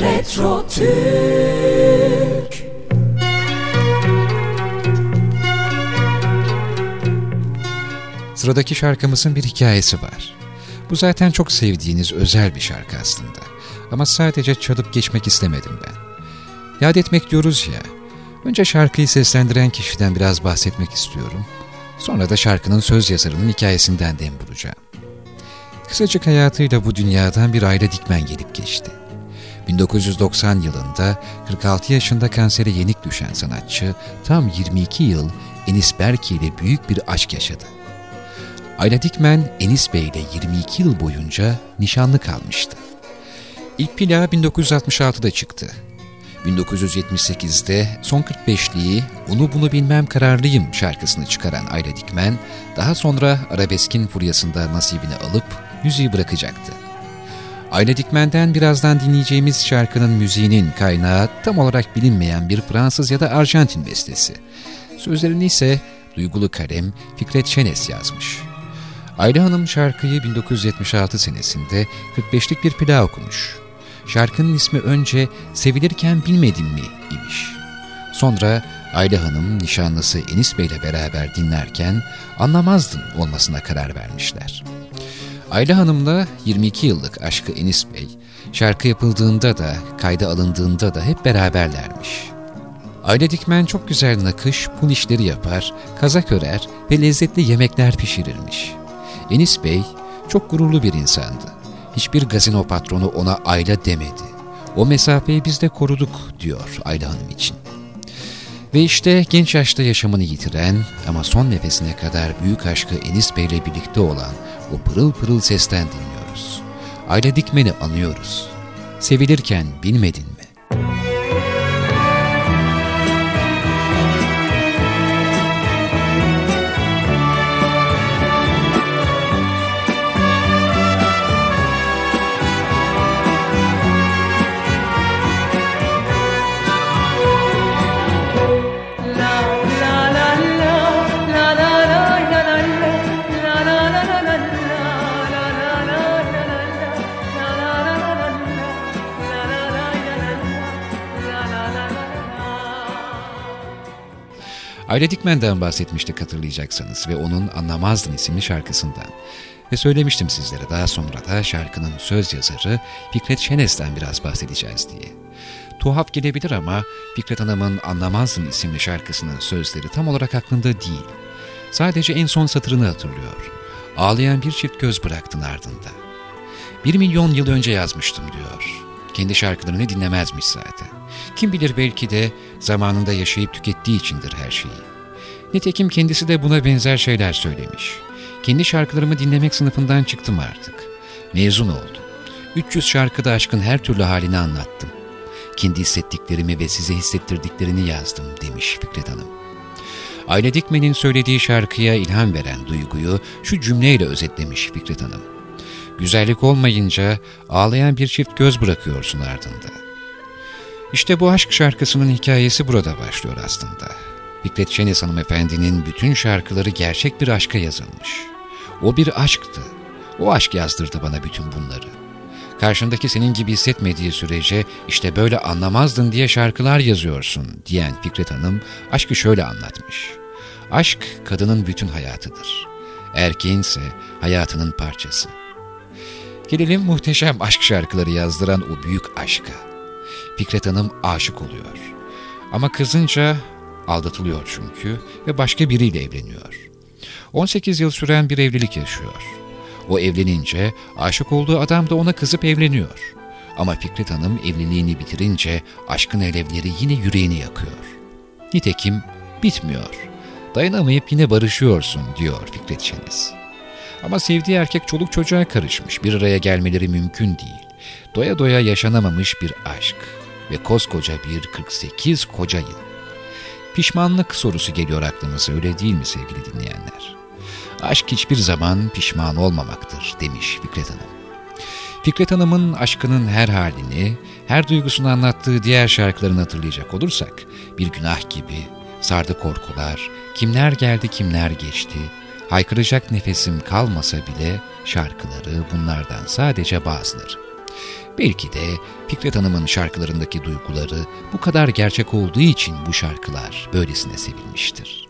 Retro Türk Sıradaki şarkımızın bir hikayesi var. Bu zaten çok sevdiğiniz özel bir şarkı aslında. Ama sadece çalıp geçmek istemedim ben. Yad etmek diyoruz ya. Önce şarkıyı seslendiren kişiden biraz bahsetmek istiyorum. Sonra da şarkının söz yazarının hikayesinden dem bulacağım. Kısacık hayatıyla bu dünyadan bir aile dikmen gelip geçti. 1990 yılında 46 yaşında kansere yenik düşen sanatçı tam 22 yıl Enis Berki ile büyük bir aşk yaşadı. Ayla Dikmen, Enis Bey ile 22 yıl boyunca nişanlı kalmıştı. İlk plağı 1966'da çıktı. 1978'de son 45'liği Onu Bunu Bilmem Kararlıyım şarkısını çıkaran Ayla Dikmen, daha sonra arabeskin furyasında nasibini alıp müziği bırakacaktı. Ayla Dikmen'den birazdan dinleyeceğimiz şarkının müziğinin kaynağı tam olarak bilinmeyen bir Fransız ya da Arjantin bestesi. Sözlerini ise Duygulu Kalem Fikret Şenes yazmış. Ayla Hanım şarkıyı 1976 senesinde 45'lik bir plağa okumuş. Şarkının ismi önce Sevilirken Bilmedim mi imiş. Sonra Ayla Hanım nişanlısı Enis Bey ile beraber dinlerken anlamazdın olmasına karar vermişler. Ayla Hanım'la 22 yıllık aşkı Enis Bey, şarkı yapıldığında da, kayda alındığında da hep beraberlermiş. Ayla Dikmen çok güzel nakış, pul işleri yapar, kazak örer ve lezzetli yemekler pişirirmiş. Enis Bey çok gururlu bir insandı. Hiçbir gazino patronu ona Ayla demedi. O mesafeyi biz de koruduk diyor Ayla Hanım için. Ve işte genç yaşta yaşamını yitiren ama son nefesine kadar büyük aşkı Enis Bey ile birlikte olan o pırıl pırıl sesten dinliyoruz. Ayla Dikmen'i anıyoruz. Sevilirken bilmedin mi? Ayla Dikmen'den bahsetmiştik hatırlayacaksanız ve onun Anlamazdın isimli şarkısından. Ve söylemiştim sizlere daha sonra da şarkının söz yazarı Fikret Şenes'ten biraz bahsedeceğiz diye. Tuhaf gelebilir ama Fikret Hanım'ın Anlamazdın isimli şarkısının sözleri tam olarak aklında değil. Sadece en son satırını hatırlıyor. Ağlayan bir çift göz bıraktın ardında. Bir milyon yıl önce yazmıştım diyor. Kendi şarkılarını dinlemezmiş zaten. Kim bilir belki de zamanında yaşayıp tükettiği içindir her şeyi. Nitekim kendisi de buna benzer şeyler söylemiş. Kendi şarkılarımı dinlemek sınıfından çıktım artık. Mezun oldum. 300 şarkıda aşkın her türlü halini anlattım. Kendi hissettiklerimi ve size hissettirdiklerini yazdım demiş Fikret Hanım. Aile Dikmen'in söylediği şarkıya ilham veren duyguyu şu cümleyle özetlemiş Fikret Hanım. Güzellik olmayınca ağlayan bir çift göz bırakıyorsun ardında. İşte bu aşk şarkısının hikayesi burada başlıyor aslında. Fikret Şenes hanımefendinin bütün şarkıları gerçek bir aşka yazılmış. O bir aşktı. O aşk yazdırdı bana bütün bunları. Karşındaki senin gibi hissetmediği sürece işte böyle anlamazdın diye şarkılar yazıyorsun diyen Fikret Hanım aşkı şöyle anlatmış. Aşk kadının bütün hayatıdır. Erkeğin ise hayatının parçası. Gelelim muhteşem aşk şarkıları yazdıran o büyük aşka. Fikret Hanım aşık oluyor. Ama kızınca aldatılıyor çünkü ve başka biriyle evleniyor. 18 yıl süren bir evlilik yaşıyor. O evlenince aşık olduğu adam da ona kızıp evleniyor. Ama Fikret Hanım evliliğini bitirince aşkın alevleri yine yüreğini yakıyor. Nitekim bitmiyor. Dayanamayıp yine barışıyorsun diyor Fikret Şeniz. Ama sevdiği erkek çoluk çocuğa karışmış. Bir araya gelmeleri mümkün değil. Doya doya yaşanamamış bir aşk ve koskoca bir 48 koca yıl. Pişmanlık sorusu geliyor aklımıza öyle değil mi sevgili dinleyenler? Aşk hiçbir zaman pişman olmamaktır demiş Fikret Hanım. Fikret Hanım'ın aşkının her halini, her duygusunu anlattığı diğer şarkılarını hatırlayacak olursak, bir günah gibi, sardı korkular, kimler geldi kimler geçti, haykıracak nefesim kalmasa bile şarkıları bunlardan sadece bazıları. Belki de Fikret Hanım'ın şarkılarındaki duyguları bu kadar gerçek olduğu için bu şarkılar böylesine sevilmiştir.